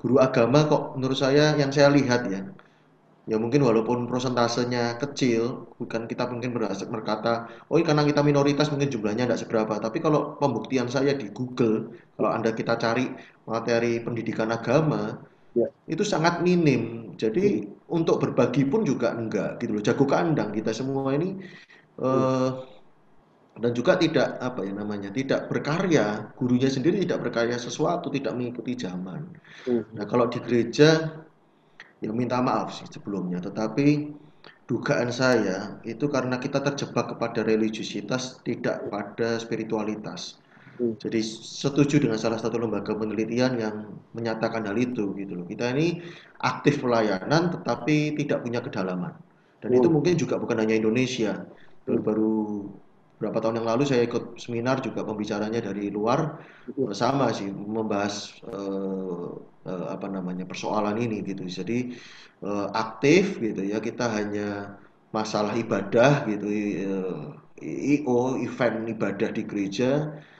guru agama kok menurut saya yang saya lihat ya ya mungkin walaupun prosentasenya kecil bukan kita mungkin berhasil berkata oh karena kita minoritas mungkin jumlahnya tidak seberapa. Tapi kalau pembuktian saya di Google kalau anda kita cari materi pendidikan agama Ya. itu sangat minim. Jadi untuk berbagi pun juga enggak gitu loh. Jago kandang kita semua ini eh, dan juga tidak apa ya namanya tidak berkarya. Gurunya sendiri tidak berkarya sesuatu tidak mengikuti zaman. Hmm. Nah, kalau di gereja, ya minta maaf sih sebelumnya, tetapi dugaan saya itu karena kita terjebak kepada religiusitas, tidak pada spiritualitas. Hmm. Jadi setuju dengan salah satu lembaga penelitian yang menyatakan hal itu gitu loh. Kita ini aktif pelayanan tetapi tidak punya kedalaman. Dan itu Hmm. mungkin juga bukan hanya Indonesia. Baru, baru berapa tahun yang lalu saya ikut seminar juga pembicaranya dari luar sama sih membahas eh, eh, apa namanya persoalan ini gitu. Jadi eh, aktif gitu ya kita hanya masalah ibadah gitu eh, IO event ibadah di gereja,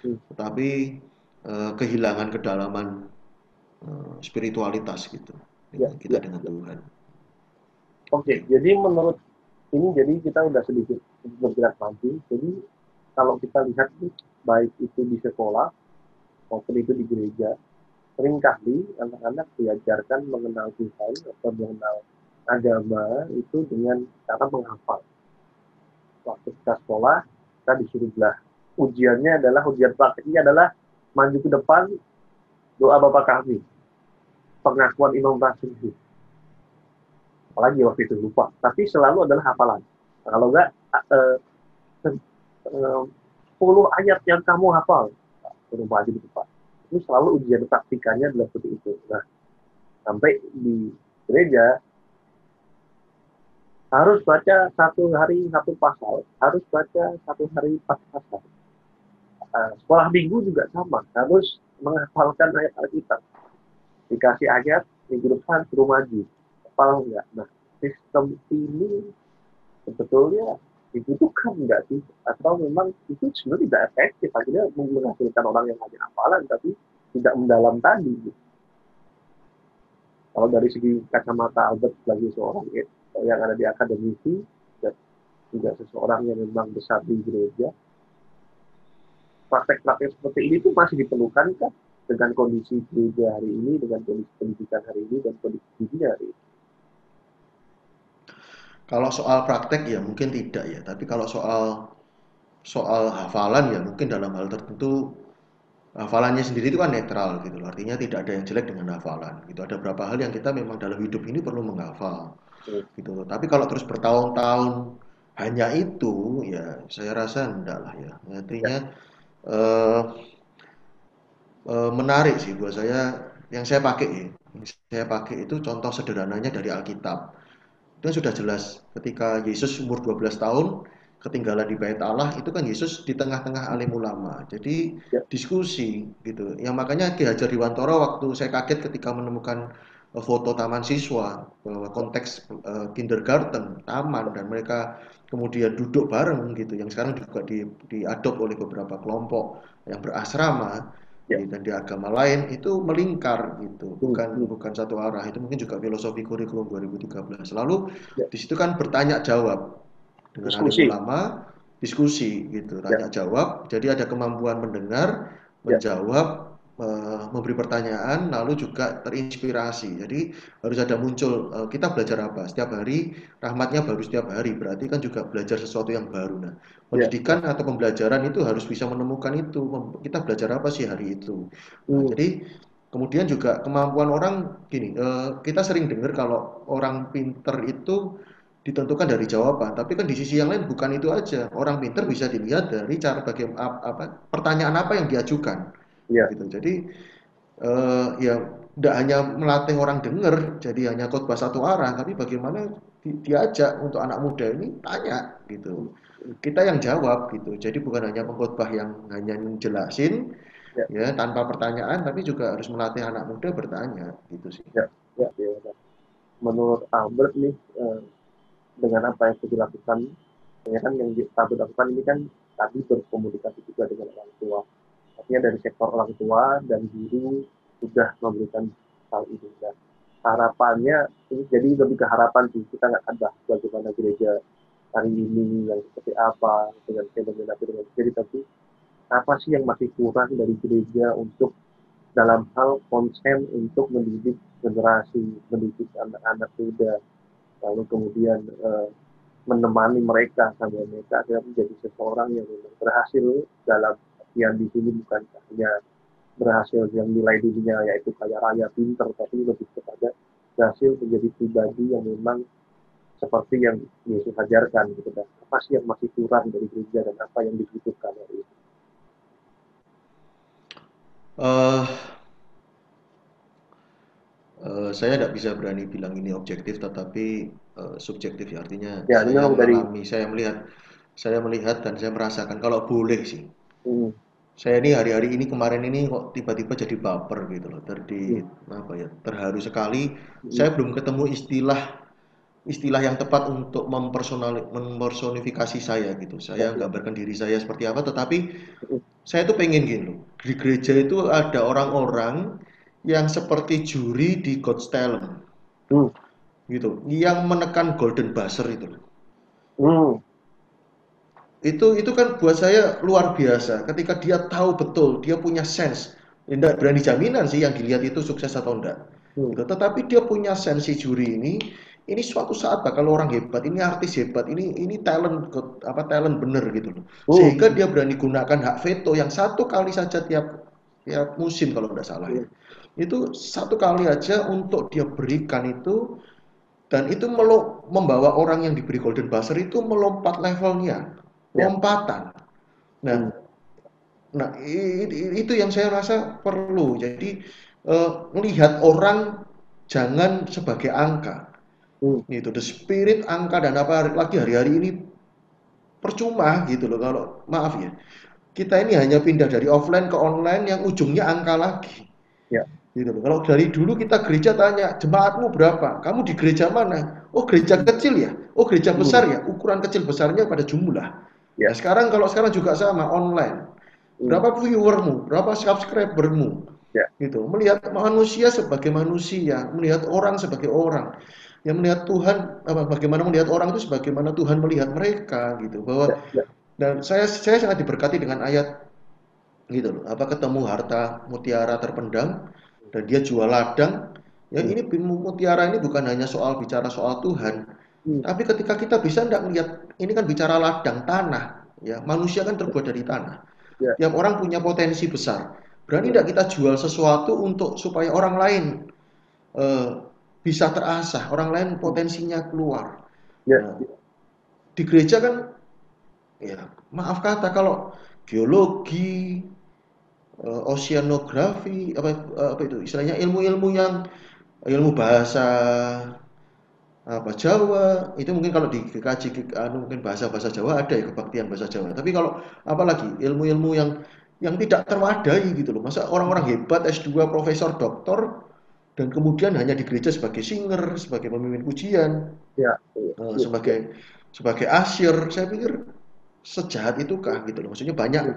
Hmm. tetapi eh, kehilangan kedalaman eh, spiritualitas gitu Ya, kita ya, dengan. Tuhan. Oke, jadi menurut ini jadi kita udah sedikit bergerak maju. Jadi kalau kita lihat baik itu di sekolah maupun itu di gereja, sering kali anak-anak diajarkan mengenal Tuhan atau mengenal agama itu dengan cara menghafal. Waktu kita sekolah, kita disuruh belah. Ujiannya adalah ujian praktiknya adalah maju ke depan doa Bapa kami, pengakuan Imam Rasul apalagi waktu itu lupa. Tapi selalu adalah hafalan. Kalau enggak eh, eh, 10 ayat yang kamu hafal. Suruh maju di depan itu selalu ujian praktikannya adalah seperti itu. Nah sampai di gereja harus baca satu hari satu pasal harus baca satu hari empat pasal. Eh, sekolah minggu juga sama harus menghafalkan ayat Alkitab dikasih ayat minggu depan suruh maju hafal enggak nah sistem ini sebetulnya dibutuhkan enggak sih? Atau memang itu sebenarnya tidak efektif? Akhirnya menghasilkan orang yang hanya hafalan tapi tidak mendalam tadi. Kalau dari segi kacamata Albert sebagai seorang eh, yang ada di akademisi dan juga seseorang yang memang besar di gereja praktek-praktek seperti ini tuh masih diperlukan kan dengan kondisi gereja hari ini dengan kondisi pendidikan hari ini dan kondisi dunia hari ini Kalau soal praktek ya mungkin tidak ya, tapi kalau soal soal hafalan ya mungkin dalam hal tertentu hafalannya sendiri itu kan netral gitu loh. Artinya tidak ada yang jelek dengan hafalan gitu. Ada beberapa hal yang kita memang dalam hidup ini perlu menghafal gitu loh. Tapi kalau terus bertahun-tahun hanya itu ya saya rasa enggak lah ya. Artinya eh, eh, menarik sih buat saya yang saya pakai ya. Yang saya pakai itu contoh sederhananya dari Alkitab. Itu sudah jelas ketika Yesus umur 12 tahun ketinggalan di bait Allah itu kan Yesus di tengah-tengah alim ulama. Jadi Ya. diskusi gitu. Yang makanya Ki Hajar Dewantara waktu saya kaget ketika menemukan eh, foto taman siswa bahwa konteks eh, kindergarten, taman dan mereka kemudian duduk bareng gitu yang sekarang juga di diadop oleh beberapa kelompok yang berasrama Ya. dan di agama lain itu melingkar gitu bukan Hmm. bukan satu arah itu mungkin juga filosofi kurikulum 2013 lalu Ya. di situ kan bertanya jawab dengan Diskusi. ulama diskusi gitu tanya jawab jadi ada kemampuan mendengar Ya. menjawab memberi pertanyaan lalu juga terinspirasi. Jadi harus ada muncul eh, kita belajar apa? Setiap hari rahmatnya baru setiap hari. Berarti kan juga belajar sesuatu yang baru. Nah pendidikan atau pembelajaran itu harus bisa menemukan itu. Kita belajar apa sih hari itu? Nah, Hmm. jadi kemudian juga kemampuan orang gini eh, kita sering dengar kalau orang pinter itu ditentukan dari jawaban tapi kan di sisi yang lain bukan itu aja. Orang pinter bisa dilihat dari cara bagaimana apa pertanyaan apa yang diajukan Iya. gitu jadi eh, ya tidak hanya melatih orang dengar jadi hanya khotbah satu arah tapi bagaimana di- diajak untuk anak muda ini tanya gitu kita yang jawab gitu. Jadi bukan hanya pengkhotbah yang hanya jelasin Ya. ya tanpa pertanyaan, tapi juga harus melatih anak muda bertanya gitu sih. Ya, ya, ya. ya. Menurut Albert nih eh, dengan apa yang sudah dilakukan, ya kan yang Albert lakukan ini kan tadi berkomunikasi juga dengan orang tua. Artinya dari sektor orang tua dan guru sudah memberikan hal ini. Dan harapannya ini jadi lebih ke harapan sih kita nggak bahas bagaimana gereja hari ini yang seperti apa dengan fenomena dengan jadi tapi apa sih yang masih kurang dari gereja untuk dalam hal konsen untuk mendidik generasi mendidik anak-anak muda lalu kemudian uh, menemani mereka sampai mereka akhirnya menjadi seseorang yang berhasil dalam yang di sini bukan hanya berhasil yang nilai dirinya yaitu kaya raya pinter tapi lebih kepada berhasil menjadi pribadi yang memang seperti yang Yesus ajarkan gitu kan. Apa sih yang masih kurang dari gereja dan apa yang dibutuhkan hari ini uh, uh, saya tidak bisa berani bilang ini objektif tetapi uh, subjektif ya artinya. Ya, saya mengalami saya melihat saya melihat dan saya merasakan. Kalau boleh sih hmm saya ini hari-hari ini kemarin ini kok tiba-tiba jadi baper gitu loh terdi hmm. apa ya terharu sekali hmm. saya belum ketemu istilah istilah yang tepat untuk mempersonal mempersonifikasi saya gitu saya hmm. gambarkan diri saya seperti apa tetapi hmm. saya tuh pengen gini loh di gereja itu ada orang-orang yang seperti juri di God's Talent hmm. gitu yang menekan golden buzzer itu loh hmm itu itu kan buat saya luar biasa ketika dia tahu betul dia punya sense tidak berani jaminan sih yang dilihat itu sukses atau enggak hmm. gitu. tetapi dia punya sensi juri ini ini suatu saat bakal orang hebat ini artis hebat ini ini talent apa talent bener gitu loh hmm. sehingga dia berani gunakan hak veto yang satu kali saja tiap tiap musim kalau tidak salah ya hmm. itu satu kali aja untuk dia berikan itu dan itu membawa orang yang diberi golden buzzer itu melompat levelnya Ya. Lompatan. Nah, hmm. nah itu yang saya rasa perlu. Jadi uh, melihat orang jangan sebagai angka. Hmm. Gitu, the spirit angka dan apa lagi hari-hari ini percuma gitu loh kalau maaf ya. Kita ini hanya pindah dari offline ke online yang ujungnya angka lagi. Ya. Gitu loh. Kalau dari dulu kita gereja tanya, jemaatmu berapa? Kamu di gereja mana? Oh gereja kecil ya? Oh gereja besar ya? Ukuran kecil besarnya pada jumlah. Ya sekarang kalau sekarang juga sama online. Hmm. Berapa viewermu, berapa subscribermu, ya. gitu. Melihat manusia sebagai manusia, melihat orang sebagai orang, yang melihat Tuhan, apa, bagaimana melihat orang itu sebagaimana Tuhan melihat mereka, gitu. Bahwa ya, ya. dan saya saya sangat diberkati dengan ayat gitu loh. Apa ketemu harta mutiara terpendam dan dia jual ladang. Ya hmm. ini mutiara ini bukan hanya soal bicara soal Tuhan, Hmm. Tapi ketika kita bisa tidak melihat, ini kan bicara ladang tanah, ya manusia kan terbuat dari tanah. Ya. Yang orang punya potensi besar. Berani tidak kita jual sesuatu untuk supaya orang lain uh, bisa terasah, orang lain potensinya keluar. Ya. Nah, di gereja kan, ya maaf kata kalau geologi, uh, oceanografi, apa, apa itu istilahnya ilmu-ilmu yang ilmu bahasa apa Jawa? Itu mungkin kalau dikaji anu mungkin bahasa-bahasa Jawa ada ya kebaktian bahasa Jawa. Tapi kalau apalagi ilmu-ilmu yang yang tidak terwadai gitu loh. Masa orang-orang hebat S2 profesor doktor dan kemudian hanya di gereja sebagai singer sebagai pemimpin pujian ya, ya, uh, sebagai sebagai asyir saya pikir sejahat itukah gitu loh. Maksudnya banyak. Ya.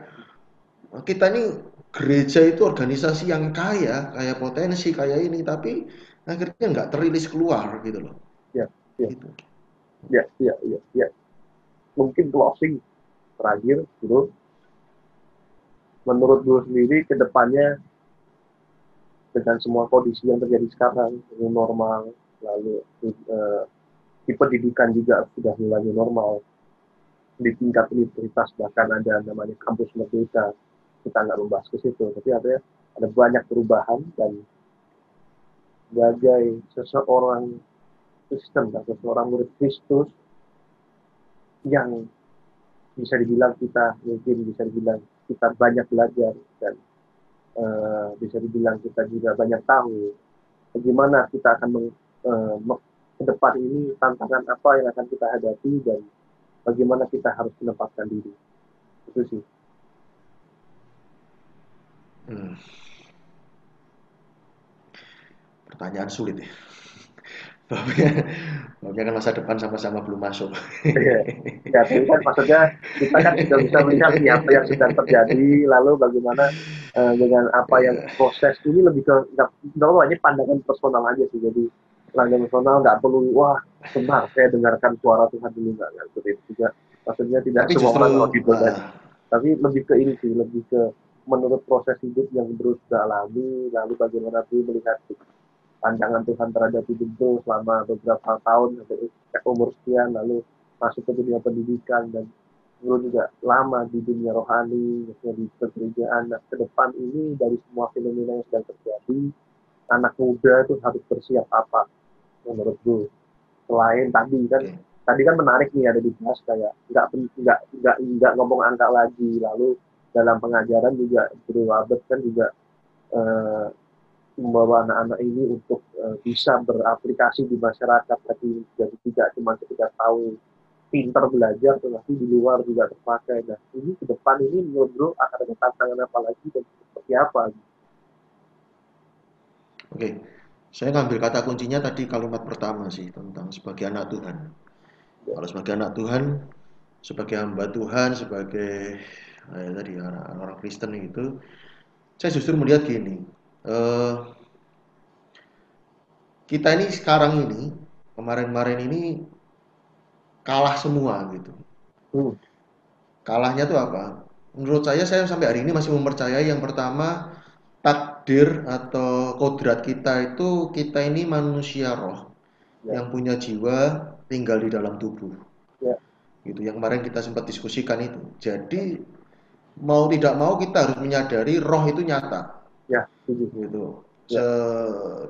kita ini gereja itu organisasi yang kaya kaya potensi kaya ini tapi akhirnya nggak terilis keluar gitu loh ya ya gitu. ya ya ya, ya. mungkin closing terakhir bro menurut bro sendiri ke depannya dengan semua kondisi yang terjadi sekarang ini normal lalu eh, di pendidikan juga sudah mulai normal di tingkat universitas bahkan ada namanya kampus merdeka kita nggak membahas ke situ tapi ada ada banyak perubahan dan sebagai seseorang Kristen atau seorang murid Kristus yang bisa dibilang kita mungkin bisa dibilang kita banyak belajar dan uh, bisa dibilang kita juga banyak tahu bagaimana kita akan meng, uh, ke depan ini tantangan apa yang akan kita hadapi dan bagaimana kita harus menempatkan diri. Itu sih. Hmm. pertanyaan sulit ya Babnya kan masa depan sama-sama belum masuk. ya, ya, kan maksudnya kita kan sudah bisa melihat apa yang sedang terjadi, lalu bagaimana uh, dengan apa yang proses ini lebih ke nggak hanya pandangan personal aja sih. Jadi pandangan personal nggak perlu wah benar saya dengarkan suara Tuhan dulu. Nggak nggak seperti itu juga. Maksudnya tidak tapi semua orang audible uh, tapi lebih ke ini sih, lebih ke menurut proses hidup yang terus alami, lalu bagaimana tuh melihat pandangan Tuhan terhadap hidup itu selama beberapa tahun sampai umur sekian lalu masuk ke dunia pendidikan dan dulu juga lama di dunia rohani di pekerjaan. Nah, ke depan ini dari semua fenomena yang sedang terjadi anak muda itu harus bersiap apa menurut gue selain tadi kan okay. tadi kan menarik nih ada di kelas kayak nggak nggak nggak nggak ngomong angka lagi. Lalu dalam pengajaran juga Guru Abed kan juga eh, membawa anak-anak ini untuk uh, bisa beraplikasi di masyarakat. Tapi jadi tidak cuma ketika tahu pinter belajar tetapi di luar juga terpakai. Nah ini ke depan ini menurut bro akan ada tantangan apa lagi dan seperti apa? Oke saya ngambil kata kuncinya tadi kalimat pertama sih tentang sebagai anak Tuhan. Ya. kalau sebagai anak Tuhan sebagai hamba Tuhan sebagai eh, tadi orang-orang Kristen itu saya justru melihat gini uh, kita ini sekarang ini kemarin-kemarin ini kalah semua gitu. Hmm. Kalahnya tuh apa? Menurut saya saya sampai hari ini masih mempercayai yang pertama takdir atau kodrat kita itu kita ini manusia roh ya. yang punya jiwa tinggal di dalam tubuh. Ya. Gitu. Yang kemarin kita sempat diskusikan itu. Jadi mau tidak mau kita harus menyadari roh itu nyata Ya, gitu. Ya. Se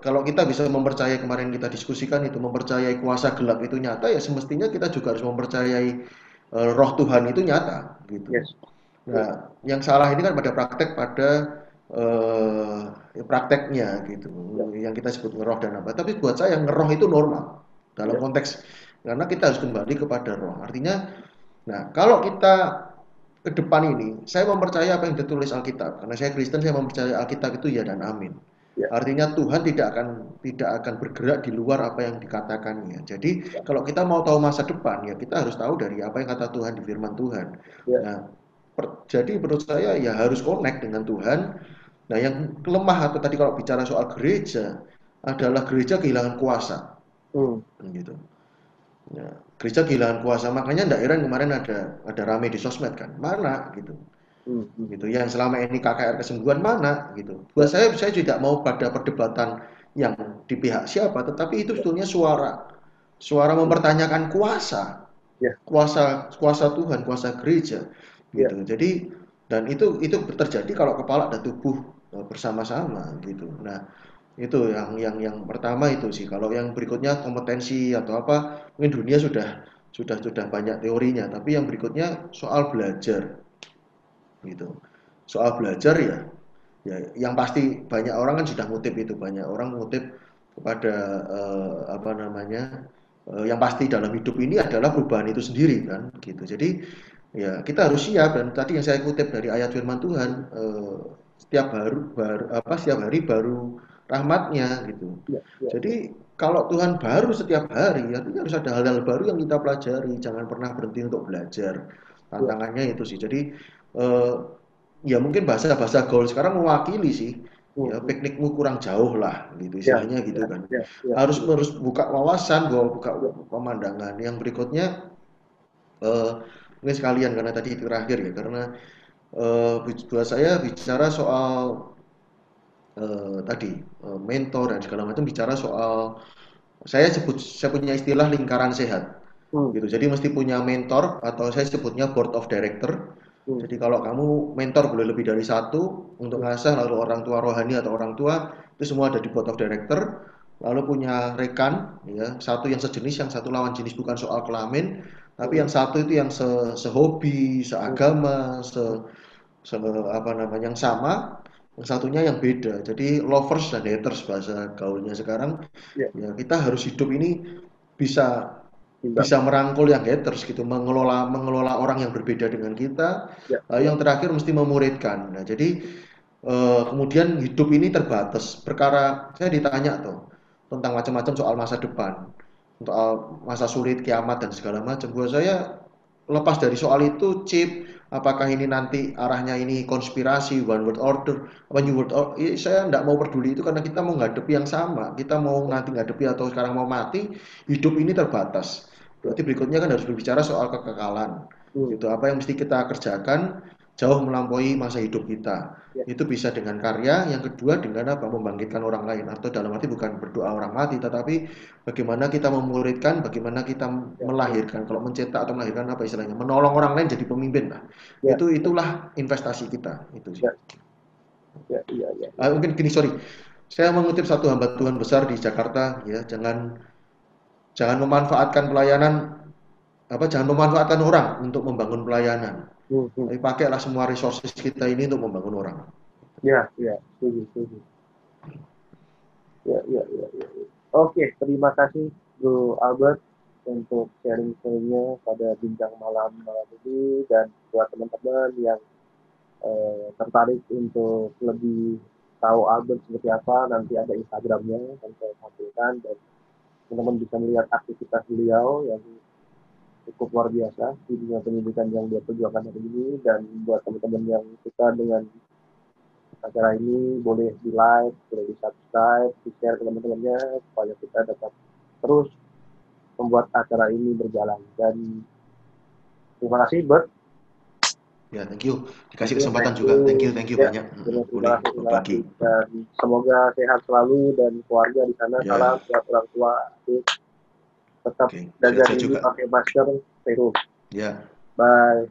kalau kita bisa mempercayai kemarin kita diskusikan itu mempercayai kuasa gelap itu nyata ya semestinya kita juga harus mempercayai uh, roh Tuhan itu nyata gitu. Yes. Nah, yang salah ini kan pada praktek pada uh, prakteknya gitu. Ya. Yang kita sebut ngeroh dan apa. Tapi buat saya ngeroh itu normal dalam ya. konteks karena kita harus kembali kepada roh. Artinya nah, kalau kita ke depan ini, saya mempercayai apa yang ditulis Alkitab. Karena saya Kristen, saya mempercayai Alkitab itu ya dan amin. Ya. Artinya Tuhan tidak akan tidak akan bergerak di luar apa yang dikatakannya. Jadi ya. kalau kita mau tahu masa depan ya kita harus tahu dari apa yang kata Tuhan di firman Tuhan. Ya. Nah, per, jadi menurut saya ya harus connect dengan Tuhan. Nah, yang lemah atau tadi kalau bicara soal gereja adalah gereja kehilangan kuasa. Hmm. Gitu. Ya, gereja kehilangan kuasa, makanya ndak heran kemarin ada ada rame di sosmed kan, mana gitu. Hmm. gitu. Yang selama ini KKR kesembuhan mana gitu. Buat saya saya tidak mau pada perdebatan yang di pihak siapa tetapi itu sebetulnya suara. Suara mempertanyakan kuasa. Yeah. kuasa kuasa Tuhan kuasa gereja. Gitu. Yeah. jadi dan itu itu terjadi kalau kepala dan tubuh eh, bersama-sama gitu. Nah itu yang yang yang pertama itu sih. Kalau yang berikutnya kompetensi atau apa, mungkin dunia sudah sudah sudah banyak teorinya. Tapi yang berikutnya soal belajar, gitu. Soal belajar ya, ya yang pasti banyak orang kan sudah ngutip itu banyak orang ngutip kepada eh, apa namanya eh, yang pasti dalam hidup ini adalah perubahan itu sendiri kan gitu jadi ya kita harus siap dan tadi yang saya kutip dari ayat firman Tuhan eh, setiap baru, baru apa setiap hari baru rahmatnya gitu. Ya, ya. Jadi kalau Tuhan baru setiap hari, artinya harus ada hal-hal baru yang kita pelajari. Jangan pernah berhenti untuk belajar. Tantangannya ya. itu sih. Jadi eh, ya mungkin bahasa-bahasa gaul sekarang mewakili sih. Ya, hmm. piknikmu kurang jauh lah, gitu ya, istilahnya ya, gitu kan. Ya, ya. Harus harus buka wawasan, bahwa buka pemandangan. Yang berikutnya, eh, ini sekalian karena tadi terakhir ya, karena eh, buat saya bicara soal uh, tadi uh, mentor dan segala macam bicara soal saya sebut saya punya istilah lingkaran sehat. Hmm. gitu. Jadi mesti punya mentor atau saya sebutnya board of director. Hmm. jadi kalau kamu mentor boleh lebih dari satu untuk ngasah lalu orang tua rohani atau orang tua itu semua ada di board of director. Lalu punya rekan ya satu yang sejenis yang satu lawan jenis bukan soal kelamin. Tapi yang satu itu yang se sehobi seagama se, se apa namanya yang sama yang satunya yang beda. Jadi lovers dan haters bahasa gaulnya sekarang. Ya. ya kita harus hidup ini bisa Tindak. bisa merangkul yang haters gitu, mengelola mengelola orang yang berbeda dengan kita. Ya. Eh, yang terakhir mesti memuridkan. Nah, jadi eh, kemudian hidup ini terbatas. Perkara saya ditanya tuh tentang macam-macam soal masa depan, soal masa sulit, kiamat dan segala macam. Buat saya lepas dari soal itu chip apakah ini nanti arahnya ini konspirasi one world order? Apa new world order ya, saya tidak mau peduli itu karena kita mau ngadepi yang sama. Kita mau nanti ngadepi atau sekarang mau mati hidup ini terbatas. Berarti berikutnya kan harus berbicara soal kekekalan. Hmm. itu apa yang mesti kita kerjakan jauh melampaui masa hidup kita Ya. itu bisa dengan karya yang kedua dengan apa membangkitkan orang lain atau dalam arti bukan berdoa orang mati tetapi bagaimana kita memuridkan bagaimana kita Ya. melahirkan kalau mencetak atau melahirkan apa istilahnya menolong orang lain jadi pemimpin lah Ya. itu itulah investasi kita itu sih Ya. Ya, iya, iya. Ah, mungkin gini sorry saya mengutip satu hamba Tuhan besar di Jakarta ya jangan jangan memanfaatkan pelayanan apa jangan memanfaatkan orang untuk membangun pelayanan Hmm, hmm. tapi pakailah semua resources kita ini untuk membangun orang Ya, ya, setuju, setuju. Ya, ya, ya, ya. ya. Oke, terima kasih Bro Albert untuk sharing-sharingnya pada bincang malam malam ini dan buat teman-teman yang eh, tertarik untuk lebih tahu Albert seperti apa, nanti ada Instagramnya yang saya tampilkan dan teman-teman bisa melihat aktivitas beliau yang cukup luar biasa di dunia pendidikan yang dia perjuangkan hari ini. Dan buat teman-teman yang suka dengan acara ini boleh di like, boleh di subscribe, di share ke teman-temannya supaya kita dapat terus membuat acara ini berjalan. Dan terima kasih Bert. Ya thank you. Dikasih Thank you, kesempatan thank juga. thank you thank you Ya, banyak. terima Hmm, kasih, berbagi. dan semoga sehat selalu dan keluarga di sana Ya. salam buat orang tua adik. Tetap oke jaga diri pakai masker stay home. Ya. Bye